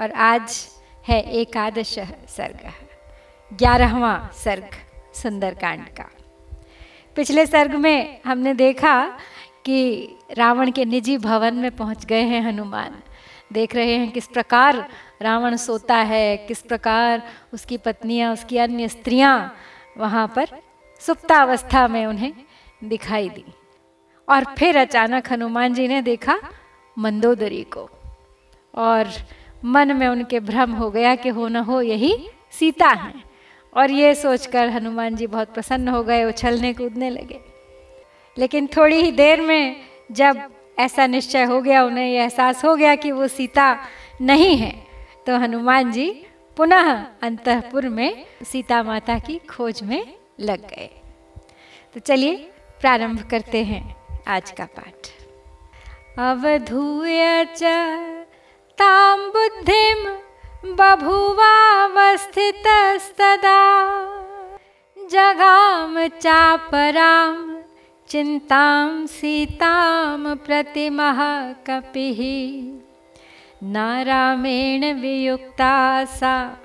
और आज है एकादश सर्ग, ग्यारहवा सर्ग सुंदर कांड का। पिछले सर्ग में हमने देखा कि रावण के निजी भवन में पहुँच गए हैं हनुमान। देख रहे हैं किस प्रकार रावण सोता है, किस प्रकार उसकी पत्नियाँ, उसकी अन्य स्त्रियाँ वहाँ पर सुप्तावस्था में उन्हें दिखाई दी। और फिर अचानक हनुमान जी ने देखा मंदोदरी को। और मन में उनके भ्रम हो गया कि हो न हो, यही सीता है। और ये सोचकर हनुमान जी बहुत प्रसन्न हो गए, उछलने कूदने लगे। लेकिन थोड़ी ही देर में जब ऐसा निश्चय हो गया, उन्हें यह एहसास हो गया कि वो सीता नहीं है तो हनुमान जी पुनः अंतपुर में सीता माता की खोज में लग गए। तो चलिए प्रारंभ करते हैं आज का पाठ। अवधूय च ताम बुद्धिम बभुवावस्थितस्तदा। जगाम चापराम चिन्तां सीतां प्रतिमः कपिः न रामेण वियुक्ता सा,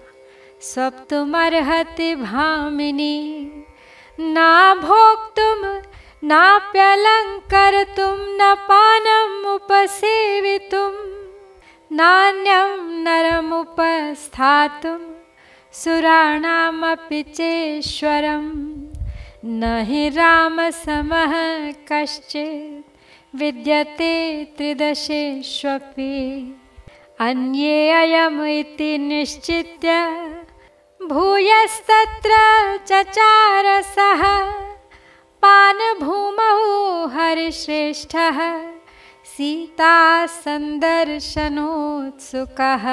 स्वप्तुमर्हति भामिनी। न भोक्तुं, नाप्यलङ्कर्तुं, न पानम् उपसेवितुं नान्यं नरमुपस्थातुं, सुराणामपि चेश्वरं। न हि रामसमः कश्चित्, विद्यते त्रिदशेष्वपि। अन्ये अयम् इति निश्चित्य भूयस्तत्र चचारसः, पानभूमौ हरिश्रेष्ठः। सीतासन्दर्शनोत्सुकः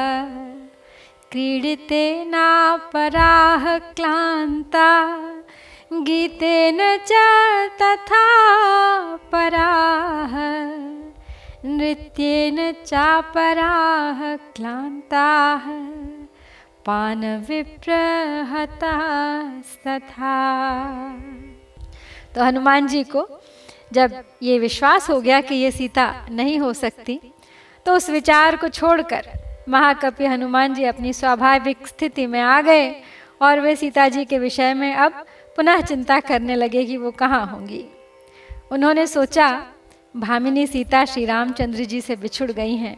क्रीडितेनापराः क्लान्ता, गीतेन च तथा पराः, नृत्येन चापराः क्लान्ताः, पानविप्रहतास्तथा। तो हनुमान जी को जब ये विश्वास हो गया कि ये सीता नहीं हो सकती तो उस विचार को छोड़कर महाकपि हनुमान जी अपनी स्वाभाविक स्थिति में आ गए और वे सीता जी के विषय में अब पुनः चिंता करने लगे कि वो कहाँ होंगी। उन्होंने सोचा, भामिनी सीता श्री रामचंद्र जी से बिछुड़ गई हैं।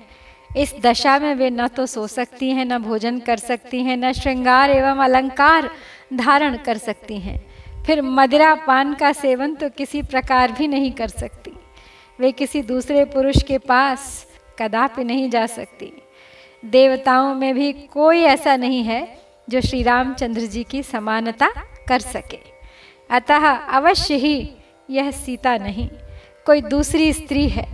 इस दशा में वे न तो सो सकती हैं, न भोजन कर सकती हैं, न श्रृंगार एवं अलंकार धारण कर सकती हैं। फिर मदिरा पान का सेवन तो किसी प्रकार भी नहीं कर सकती। वे किसी दूसरे पुरुष के पास कदापि नहीं जा सकती। देवताओं में भी कोई ऐसा नहीं है जो श्री रामचंद्र जी की समानता कर सके। अतः अवश्य ही यह सीता नहीं, कोई दूसरी स्त्री है।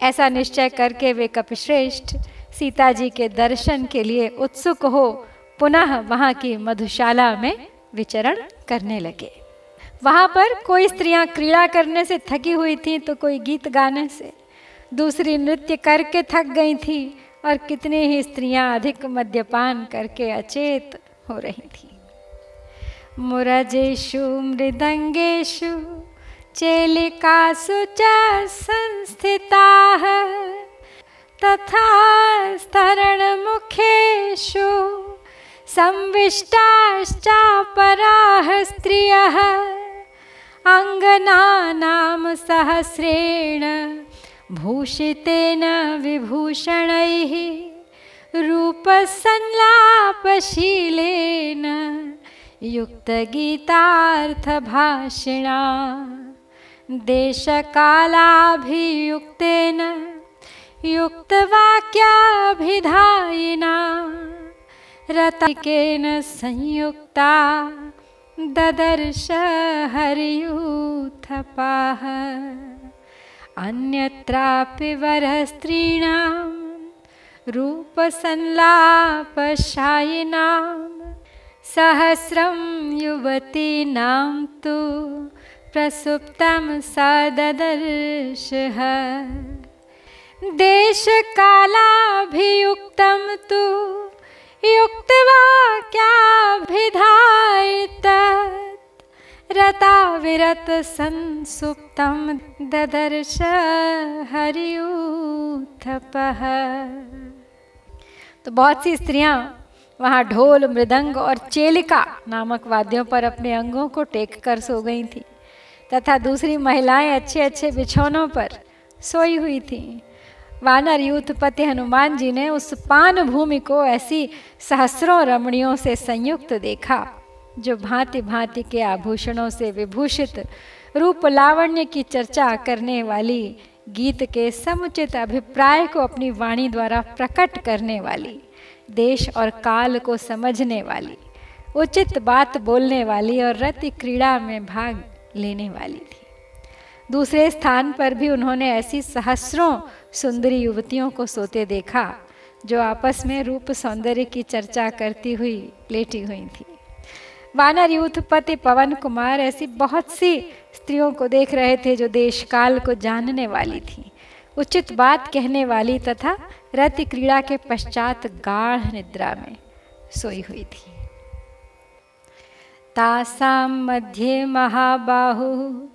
ऐसा निश्चय करके वे कपिश्रेष्ठ सीता जी के दर्शन के लिए उत्सुक हो पुनः वहाँ की मधुशाला में विचरण करने लगे। वहाँ पर कोई स्त्रियाँ क्रीड़ा करने से थकी हुई थीं तो कोई गीत गाने से। दूसरी नृत्य करके थक गई थी और कितनी ही स्त्रियाँ अधिक मद्यपान करके अचेत हो रही थी। मुरजेशु, मृदंगेशु, चेलिकासु च संस्थिताः, तथा स्तरणमुखेषु। संविष्टाश्चापराः स्त्रियः अङ्गनानां सहस्रेण भूषितेन विभूषणैः रूपसंलापशीलेन युक्तगीतार्थभाषिणा देशकालाभियुक्तेन युक्तवाक्याभिधायिना। रतिकेन संयुक्ता ददर्श हरियूथपाः। अन्यत्रापि वरस्त्रीणां रूपसंलापशायिनां सहस्रं युवतीनां तु प्रसुप्तं सददर्शः देशकालाभियुक्तं तु युक्तवाक्याभिधायित रता विरत संसुप्तं ददर्श हरियूथपः। तो बहुत सी स्त्रियाँ वहाँ ढोल, मृदंग और चेलिका नामक वाद्यों पर अपने अंगों को टेक कर सो गई थी, तथा दूसरी महिलाएँ अच्छे अच्छे बिछौनों पर सोई हुई थीं। वानर यूथपति हनुमान जी ने उस पान भूमि को ऐसी सहस्रों रमणियों से संयुक्त देखा, जो भांति भांति के आभूषणों से विभूषित रूप लावण्य की चर्चा करने वाली, गीत के समुचित अभिप्राय को अपनी वाणी द्वारा प्रकट करने वाली, देश और काल को समझने वाली, उचित बात बोलने वाली और रति क्रीड़ा में भाग लेने वाली थी। दूसरे स्थान पर भी उन्होंने ऐसी सहस्रों सुंदरी युवतियों को सोते देखा, जो आपस में रूप सौंदर्य की चर्चा करती हुई लेटी हुई थी। वानर यूथ पति पवन कुमार ऐसी बहुत सी स्त्रियों को देख रहे थे, जो देश काल को जानने वाली थी। उचित बात कहने वाली तथा रति क्रीड़ा के पश्चात गाढ़ निद्रा में सोई हुई थी। तासां मध्ये महाबाहु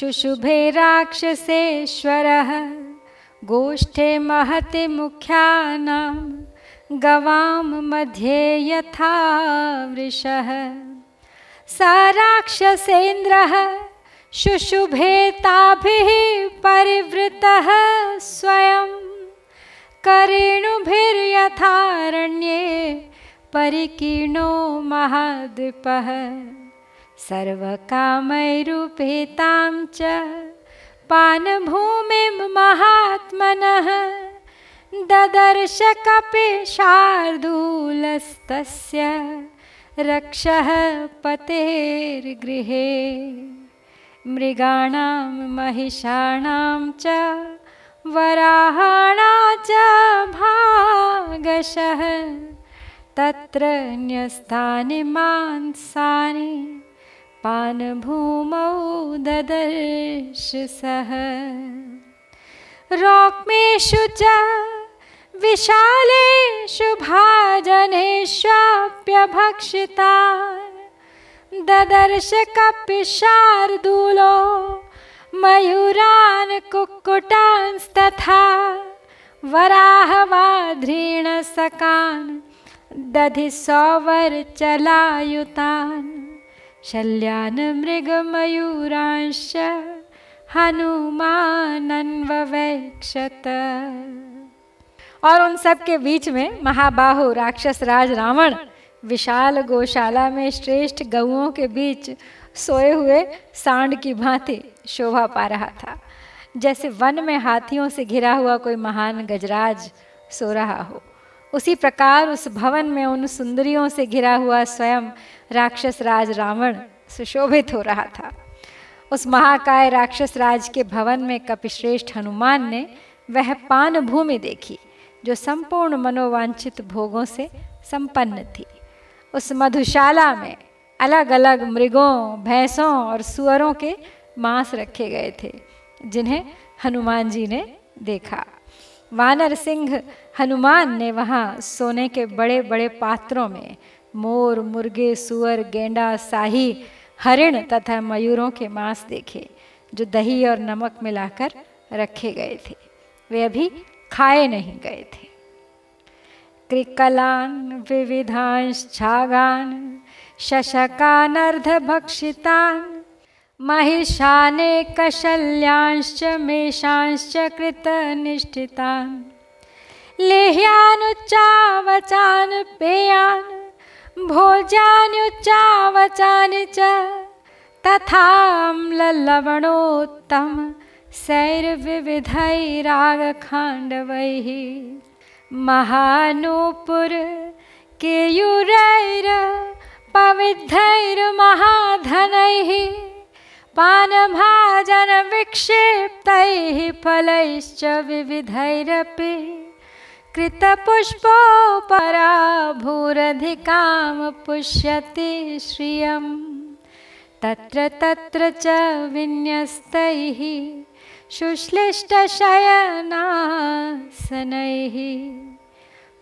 शुशुभे राक्षसेश्वरः, गोष्ठे महते मुख्यानां, गवां मध्ये यथा वृषः। स राक्षसेन्द्रः, शुशुभे ताभिः परिवृतः स्वयं। करेणुभिर्यथारण्ये परिकीर्णो महाद्वीपः। सर्वकामैरूपेतां च पानभूमिं महात्मनः ददर्श कपिशार्दूलस्तस्य रक्षः पतेर्गृहे। मृगाणां महिषाणां च वराहाणा च भागशः। तत्र न्यस्तानि मांसानि पानभूमौ ददर्श सः रौक्मेषु च विशालेषु भाजनेष्वप्यभक्षितान् ददर्श कपिशार्दूलो मयूरान् कुक्कुटांस्तथा वराहवाध्रीणसकान् दधि सौवर्चलायुतान् शल्यान् मृगमयूरांश हनुमानन्वैक्षत और उन सब के बीच में महाबाहु राक्षस राज रावण विशाल गौशाला में श्रेष्ठ गऊओं के बीच सोए हुए सांड की भांति शोभा पा रहा था। जैसे वन में हाथियों से घिरा हुआ कोई महान गजराज सो रहा हो। उसी प्रकार उस भवन में उन सुंदरियों से घिरा हुआ स्वयं राक्षस राज रावण सुशोभित हो रहा था। उस महाकाय राक्षस राज के भवन में कपिश्रेष्ठ हनुमान ने वह पान भूमि देखी, जो संपूर्ण मनोवांछित भोगों से संपन्न थी। उस मधुशाला में अलग अलग मृगों, भैंसों और सुअरों के मांस रखे गए थे, जिन्हें हनुमान जी ने देखा। वानर सिंह हनुमान ने वहाँ सोने के बड़े बड़े पात्रों में मोर, मुर्गे, सुअर, गेंडा, शाही, हरिण तथा मयूरों के मांस देखे, जो दही और नमक मिलाकर रखे गए थे। वे अभी खाए नहीं गए थे। कृकलान विविधांश्छागान शशकानर्धभक्षितान् महिषाने कशल्यांश्च, मेषांश्च कृतनिष्ठितान्। लेह्यानुच्चावचान् पेयान् भोजान्युच्चावचानि च तथाम्ललवणोत्तम सैर्विविधैरागखाण्डवैः महानूपुर केयुरैर पविद्धैर्महाधनैः पानभाजनविक्षिप्तैः फलैश्च विविधैरपि। कृतपुष्पोपरा भूरधिकां पुष्यति श्रियं तत्र तत्र च विन्यस्तैः शुश्लिष्टशयनासनैः।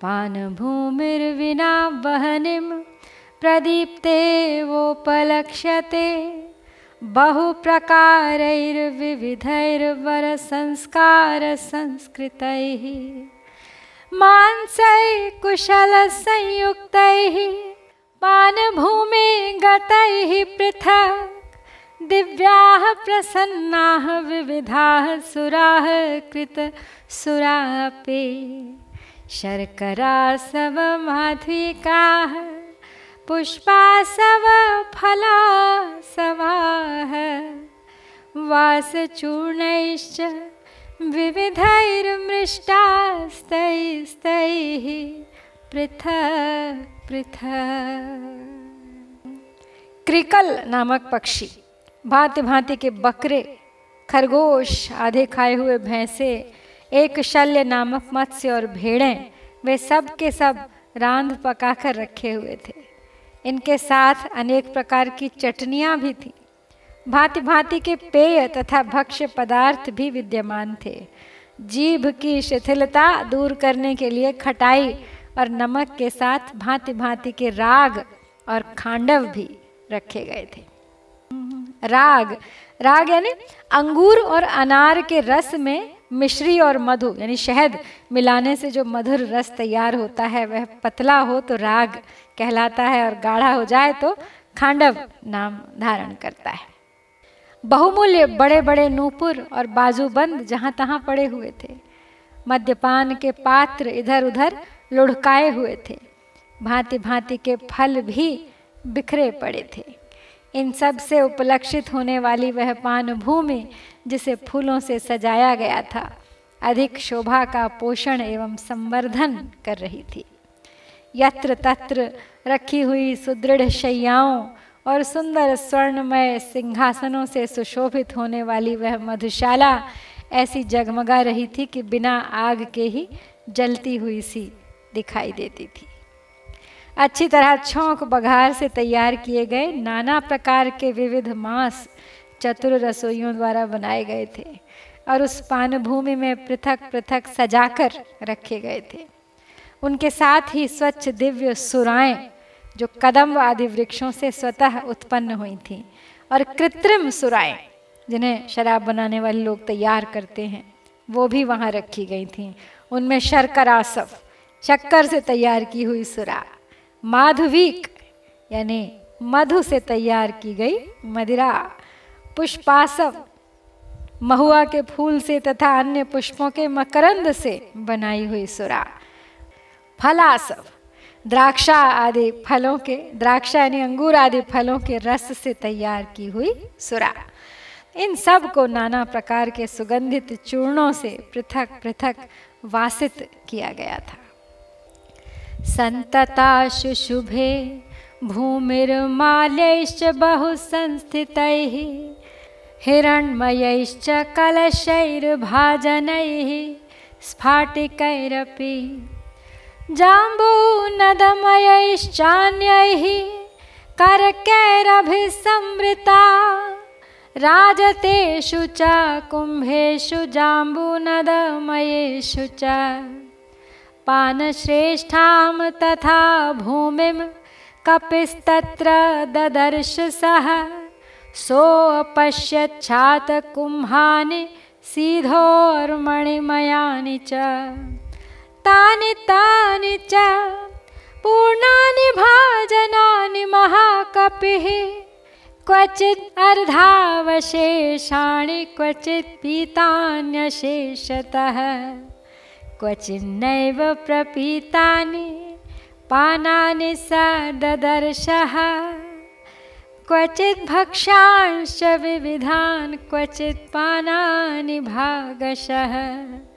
पानभूमिर्विना वहनिं प्रदीप्तेवोपलक्ष्यते बहुप्रकारैर्विविधैर्वरसंस्कारसंस्कृतैः। मांसै कुशलसंयुक्तैः पानभूमि गतैः पृथक्। दिव्याः प्रसन्नाः विविधाः सुराः कृतसुरापि शर्करासवमाध्विकाः पुष्पासव फलासवाः। वासचूर्णैश्च विविधैर्मृष्टास्तैस्तैः पृथक पृथक। क्रिकल नामक पक्षी भांति भांति के बकरे, खरगोश आधे खाए हुए भैंसे, एक शल्य नामक मत्स्य और भेड़ें, वे सब के सब रांध पकाकर रखे हुए थे। इनके साथ अनेक प्रकार की चटनियाँ भी थीं। भांति भांति के पेय तथा भक्ष्य पदार्थ भी विद्यमान थे। जीभ की शिथिलता दूर करने के लिए खटाई और नमक के साथ भांति भांति के राग और खांडव भी रखे गए थे। राग राग यानी अंगूर और अनार के रस में मिश्री और मधु, यानी शहद मिलाने से जो मधुर रस तैयार होता है, वह पतला हो तो राग कहलाता है और गाढ़ा हो जाए तो खांडव नाम धारण करता है। बहुमूल्य बड़े बड़े नूपुर और बाजूबंद जहाँ तहाँ पड़े हुए थे। मद्यपान के पात्र इधर उधर लुढ़काए हुए थे। भांति भांति के फल भी बिखरे पड़े थे। इन सबसे उपलक्षित होने वाली वह पान भूमि जिसे फूलों से सजाया गया था, अधिक शोभा का पोषण एवं संवर्धन कर रही थी। यत्र तत्र रखी हुई सुदृढ़ शैयाओं और सुंदर स्वर्णमय सिंहासनों से सुशोभित होने वाली वह मधुशाला ऐसी जगमगा रही थी कि बिना आग के ही जलती हुई सी दिखाई देती थी। अच्छी तरह छौंक बघार से तैयार किए गए नाना प्रकार के विविध मांस चतुर रसोइयों द्वारा बनाए गए थे और उस पान भूमि में पृथक पृथक सजाकर रखे गए थे। उनके साथ ही स्वच्छ दिव्य सुराएँ जो कदम आदि वृक्षों से स्वतः उत्पन्न हुई थी और कृत्रिम सुराएँ जिन्हें शराब बनाने वाले लोग तैयार करते हैं, वो भी वहाँ रखी गई थीं। उनमें शर्करासव शक्कर से तैयार की हुई सुरा, माधुवीक, यानी मधु से तैयार की गई मदिरा, पुष्पासव, महुआ के फूल से तथा अन्य पुष्पों के मकरंद से बनाई हुई सुरा, फलासव द्राक्षा आदि फलों के, द्राक्षा यानी अंगूर आदि फलों के रस से तैयार की हुई सुरा। इन सबको नाना प्रकार के सुगंधित चूर्णों से पृथक पृथक वासित किया गया था। सन्तताशु शुभे भूमिर्माल्यैश्च बहुसंस्थितैः, हिरण्मयैश्च कलशैर्भाजनैः, स्फाटिकैरपि जाम्बूनदमयैश्चान्यैः करकैरभिसंवृता। राजतेषु च, कुम्भेषु जाम्बूनदमयेषु च। पानश्रेष्ठां तथा भूमिं कपिस्तत्र ददर्श सः। सोऽपश्यच्छातकुम्भानि सीधोर्मणिमयानि च। तानि तानि च पूर्णानि भाजनानि महाकपिः। क्वचित् अर्धावशेषाणि, क्वचित् पीतान्यशेषतः। क्वचिन्नैव प्रपीतानि, पानानि स ददर्शः क्वचित् भक्षांश्च विविधान्, क्वचित् पानानि भागशः।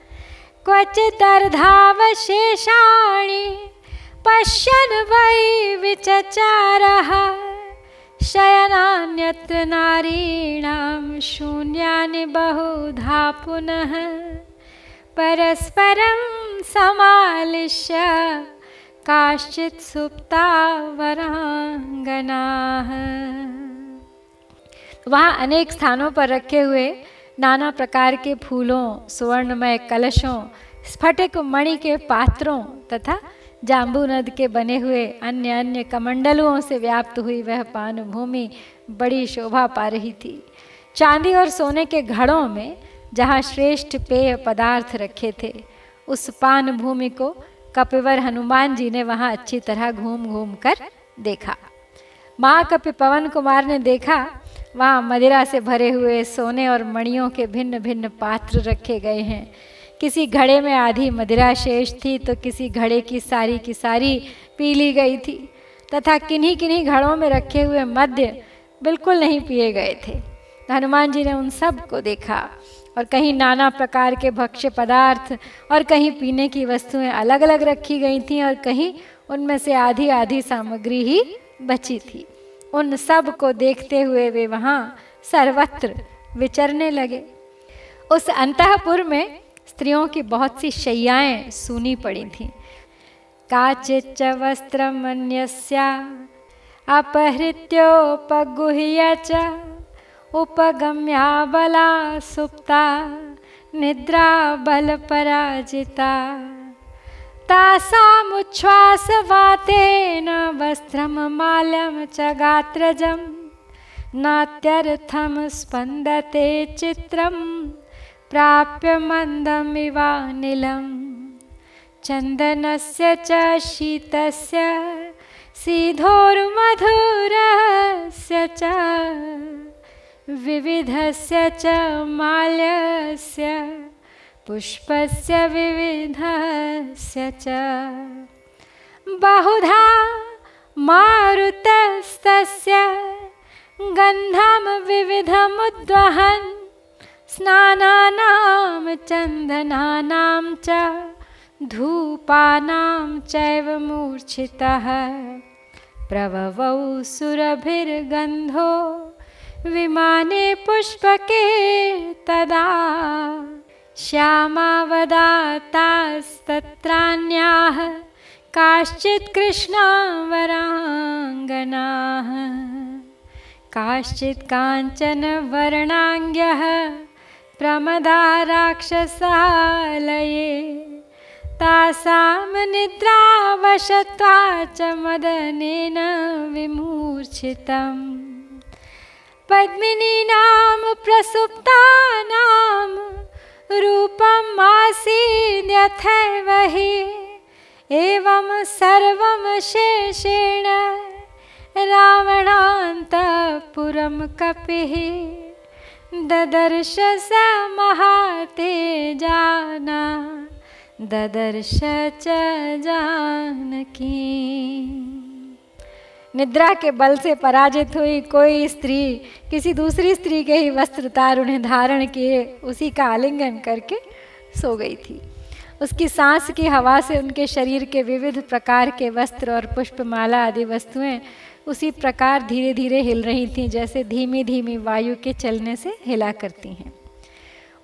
क्वचिदर्धावशेषाणि पश्यन् वै विचचारः। शयनान्यत्र नारीणां शून्यानि बहुधा पुनः। परस्परं समालिश्य काश्चित् सुप्ता वरांगनाः वहाँ अनेक स्थानों पर रखे हुए नाना प्रकार के फूलों, सुवर्णमय कलशों, स्फटिक मणि के पात्रों तथा जाम्बू नद के बने हुए अन्य अन्य कमंडलुओं से व्याप्त हुई वह पान भूमि बड़ी शोभा पा रही थी। चांदी और सोने के घड़ों में जहाँ श्रेष्ठ पेय पदार्थ रखे थे, उस पान भूमि को कपिवर हनुमान जी ने वहाँ अच्छी तरह घूम घूम कर देखा। माँ कपि पवन कुमार ने देखा वहाँ मदिरा से भरे हुए सोने और मणियों के भिन्न भिन्न पात्र रखे गए हैं। किसी घड़े में आधी मदिरा शेष थी तो किसी घड़े की सारी की सारी पी ली गई थी तथा किन्हीं किन्हीं घड़ों में रखे हुए मध्य बिल्कुल नहीं पिए गए थे। हनुमान जी ने उन सबको देखा और कहीं नाना प्रकार के भक्ष्य पदार्थ और कहीं पीने की वस्तुएँ अलग अलग रखी गई थीं और कहीं उनमें से आधी आधी सामग्री ही बची थी। उन सबको देखते हुए वे वहाँ सर्वत्र विचरने लगे। उस अंतपुर में स्त्रियों की बहुत सी शैयाएँ सुनी पड़ी थीं। काचिच्च वस्त्रमन्यस्या, अपहृत्योपगुह्य च, उपगम्या बला सुप्ता निद्रा बलपराजिता तासामुच्छ्वासवातेन वस्त्रं माल्यं च गात्रजं, नात्यर्थं स्पन्दते चित्रं, प्राप्य मन्दमिवानिलं चन्दनस्य च शीतस्य, सीधोर्मधुरस्य च, विविधस्य च माल्यस्य। पुष्पस्य विविधस्य च। बहुधा मारुतस्तस्य गन्धं विविधमुद्वहन्, स्नानानां, चन्दनानां च, धूपानां चैव मूर्छितः। प्रभवौ सुरभिर्गन्धो, विमाने पुष्पके तदा श्यामावदातास्तत्रान्याः काश्चित् कृष्णावराङ्गनाः काश्चित् काञ्चनवर्णाङ्ग्यः प्रमदा राक्षसालये तासां निद्रावशत्वा च मदनेन विमूर्छितम् पद्मिनीनां प्रसुप्तानां रूपम् आसीद्यथैव हि। एवं सर्वं शेषेण रावणान्तपुरं कपिः। ददर्श स महातेजाना ददर्श च जानकी। निद्रा के बल से पराजित हुई कोई स्त्री, किसी दूसरी स्त्री के ही वस्त्र तार उन्हें धारण किए, उसी का आलिंगन करके सो गई थी। उसकी सांस की हवा से उनके शरीर के विविध प्रकार के वस्त्र और पुष्पमाला आदि वस्तुएँ उसी प्रकार धीरे धीरे हिल रही थीं, जैसे धीमी धीमी वायु के चलने से हिला करती हैं।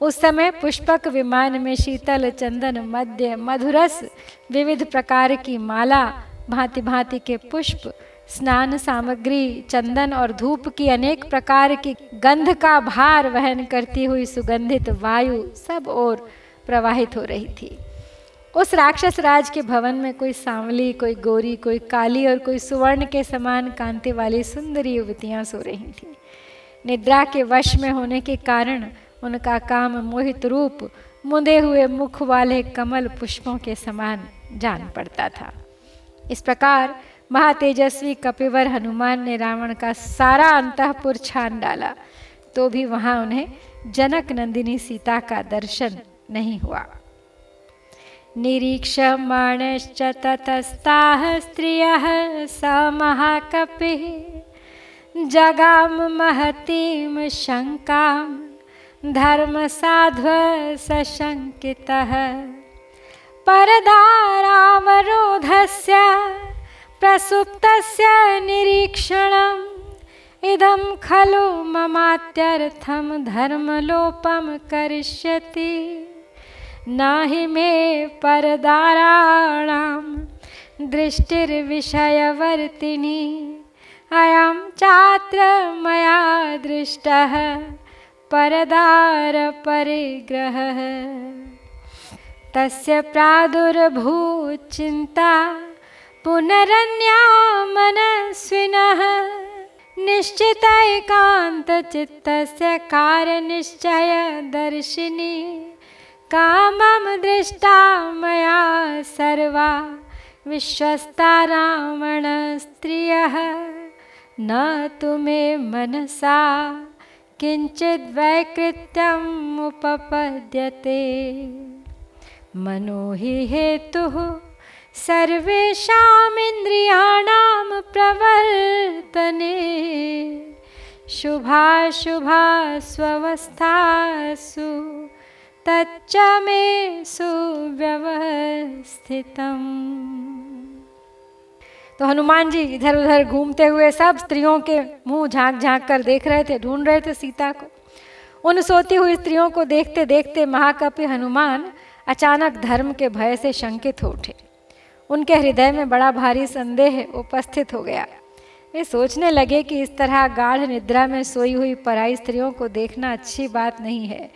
उस समय पुष्पक विमान में शीतल चंदन, मध्य, मधुरस, विविध प्रकार की माला भांति भांति के पुष्प स्नान सामग्री, चंदन और धूप की अनेक प्रकार की गंध का भार वहन करती हुई सुगंधित वायु सब ओर प्रवाहित हो रही थी। उस राक्षस राज के भवन में कोई सांवली, कोई गोरी, कोई काली और कोई सुवर्ण के समान कांति वाली सुंदरी युवतियाँ सो रही थीं। निद्रा के वश में होने के कारण उनका काम मोहित रूप, मुंदे हुए मुख वाले कमल पुष्पों के समान जान पड़ता था। इस प्रकार महातेजस्वी कपिवर हनुमान ने रावण का सारा अंतपुर छान डाला तो भी वहाँ उन्हें जनक नंदिनी सीता का दर्शन नहीं हुआ। निरीक्षमाणश्च ततस्ताः स्त्रियः स महाकपिः जगाम महतीं शङ्कां धर्मसाध्व सशङ्कितः। परदारावरोधस्य प्रसुप्तस्य निरीक्षणम्। इदं खलु ममात्यर्थं धर्मलोपं करिष्यति। न हि मे परदाराणां दृष्टिर्विषयवर्तिनी। अयं चात्र मया दृष्टः परदारपरिग्रहः। तस्य प्रादुर्भूचिन्ता पुनरन्या मनस्विनः निश्चितैकान्तचित्तस्य कार्यनिश्चयदर्शिनी कामं दृष्टा मया सर्वा। विश्वस्ता रावणस्त्रियः न तु मे मनसा। किञ्चिद्वैकृत्यम् उपपद्यते। मनो हि हेतुः सर्वेषामिन्द्रियाणां प्रवर्तने। शुभाशुभा स्वस्थासु, तच्च मे सुव्यवस्थितम्। तो हनुमान जी इधर उधर घूमते हुए सब स्त्रियों के मुँह झाँक झाँक कर देख रहे थे, ढूंढ रहे थे सीता को। उन सोती हुई स्त्रियों को देखते देखते महाकपि हनुमान अचानक धर्म के भय से शंकित हो उठे। उनके हृदय में बड़ा भारी संदेह उपस्थित हो गया। वे सोचने लगे कि इस तरह गाढ़ निद्रा में सोई हुई पराई स्त्रियों को देखना अच्छी बात नहीं है।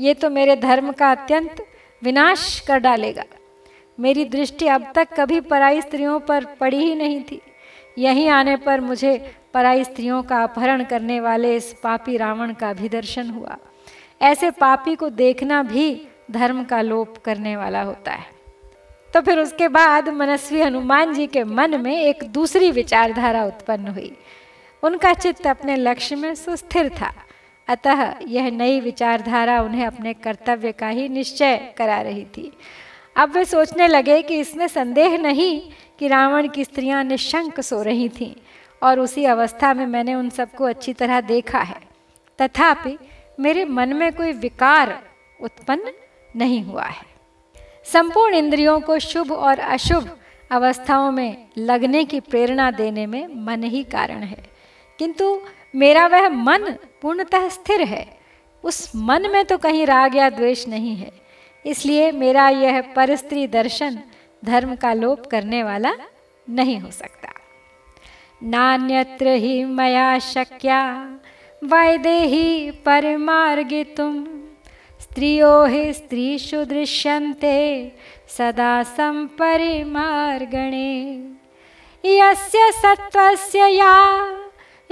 ये तो मेरे धर्म का अत्यंत विनाश कर डालेगा। मेरी दृष्टि अब तक कभी पराई स्त्रियों पर पड़ी ही नहीं थी। यहीं आने पर मुझे पराई स्त्रियों का अपहरण करने वाले इस पापी रावण का भी दर्शन हुआ। ऐसे पापी को देखना भी धर्म का लोप करने वाला होता है। तो फिर उसके बाद मनस्वी हनुमान जी के मन में एक दूसरी विचारधारा उत्पन्न हुई। उनका चित्त अपने लक्ष्य में सुस्थिर था। अतः यह नई विचारधारा उन्हें अपने कर्तव्य का ही निश्चय करा रही थी। अब वे सोचने लगे कि इसमें संदेह नहीं कि रावण की स्त्रियाँ निशंक सो रही थीं और उसी अवस्था में मैंने उन सबको अच्छी तरह देखा है। तथापि मेरे मन में कोई विकार उत्पन्न नहीं हुआ है। संपूर्ण इंद्रियों को शुभ और अशुभ अवस्थाओं में लगने की प्रेरणा देने में मन ही कारण है। किंतु मेरा वह मन पूर्णतः स्थिर है। उस मन में तो कहीं राग या द्वेष नहीं है। इसलिए मेरा यह परस्त्री दर्शन धर्म का लोप करने वाला नहीं हो सकता। नान्यत्र ही मया शक्या वैदेही तुम। स्त्रियो हि स्त्रीषु दृश्यन्ते, सदा संपरिमार्गणे। यस्य सत्त्वस्य या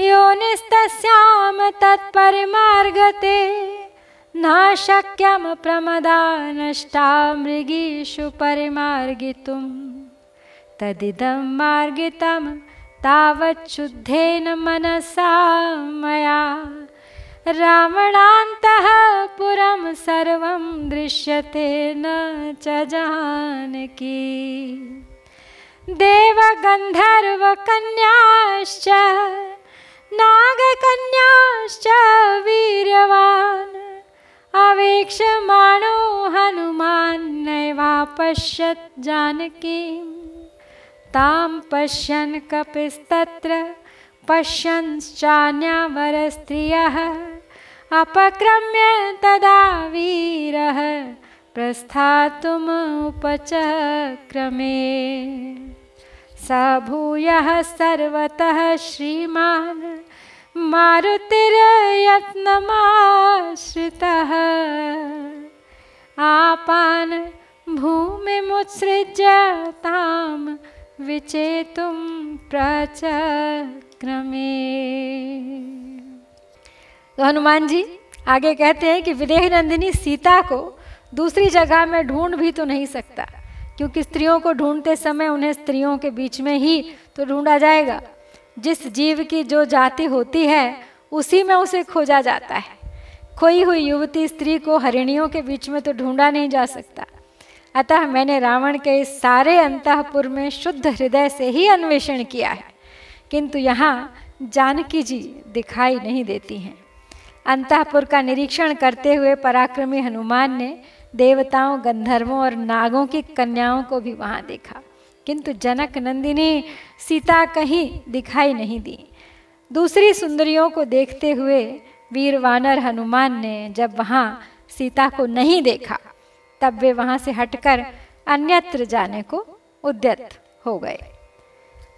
योनिस्तस्यां तत्परिमार्गते। न शक्यं प्रमदा नष्टा मृगीषु परिमार्गितुं तदिदं मार्गितं तावच्छुद्धेन मनसा मया। रावणान्तः पुरं सर्वं दृश्यते न च जानकी। देवगन्धर्वकन्याश्च, नागकन्याश्च वीर्यवान् अवेक्षमाणो हनुमान् नैवापश्यत् जानकीं। तां पश्यन् कपिस्तत्र पश्यन्श्चान्यावरस्त्रियः अपक्रम्य तदा वीरः प्रस्थातुम् उपचक्रमे। स भूयः सर्वतः श्रीमान् मारुतिर्यत्नमाश्रितः। आपान् भूमिमुत्सृज्य तां विचेतुं प्रचक्रमे। तो हनुमान जी आगे कहते हैं कि विदेह नंदिनी सीता को दूसरी जगह में ढूंढ भी तो नहीं सकता, क्योंकि स्त्रियों को ढूंढते समय उन्हें स्त्रियों के बीच में ही तो ढूंढा जाएगा। जिस जीव की जो जाति होती है, उसी में उसे खोजा जाता है। खोई हुई युवती स्त्री को हरिणियों के बीच में तो ढूंढा नहीं जा सकता। अतः मैंने रावण के इस सारे अंतपुर में शुद्ध हृदय से ही अन्वेषण किया है। किंतु यहाँ जानकी जी दिखाई नहीं देती हैं। अंतपुर का निरीक्षण करते हुए पराक्रमी हनुमान ने देवताओं, गंधर्वों और नागों की कन्याओं को भी वहाँ देखा। किंतु जनक नंदिनी सीता कहीं दिखाई नहीं दी। दूसरी सुंदरियों को देखते हुए वीर वानर हनुमान ने जब वहाँ सीता को नहीं देखा, तब वे वहाँ से हटकर अन्यत्र जाने को उद्यत हो गए।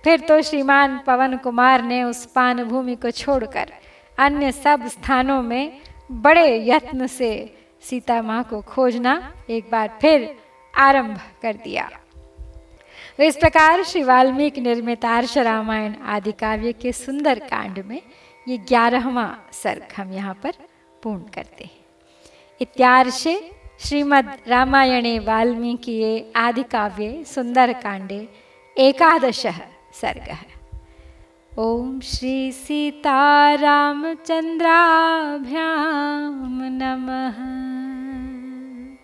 फिर तो श्रीमान पवन कुमार ने उस पान भूमि को छोड़कर अन्य सब स्थानों में बड़े यत्न से सीता माँ को खोजना एक बार फिर आरंभ कर दिया। तो इस प्रकार श्री वाल्मीकि निर्मित आर्ष रामायण आदि काव्य के सुंदर कांड में ये ग्यारहवा सर्ग हम यहाँ पर पूर्ण करते हैं। इत्यार्षे श्रीमद् रामायणे वाल्मीकि आदि काव्ये सुंदर कांडे एकादश सर्ग। है ॐ श्री सीतारामचन्द्राभ्यां नमः।